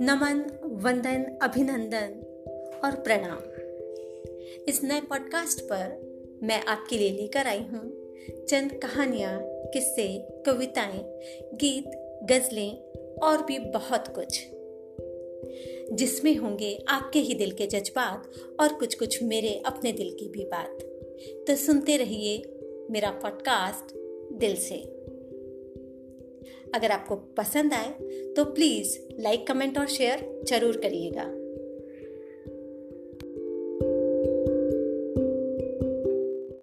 नमन, वंदन, अभिनंदन और प्रणाम। इस नए पॉडकास्ट पर मैं आपके लिए लेकर आई हूँ चंद कहानियाँ, किस्से, कविताएँ, गीत, गजलें और भी बहुत कुछ। जिसमें होंगे आपके ही दिल के जज्बात और कुछ कुछ मेरे अपने दिल की भी बात। तो सुनते रहिए मेरा पॉडकास्ट दिल से। अगर आपको पसंद आए तो प्लीज़ लाइक कमेंट और शेयर ज़रूर करिएगा।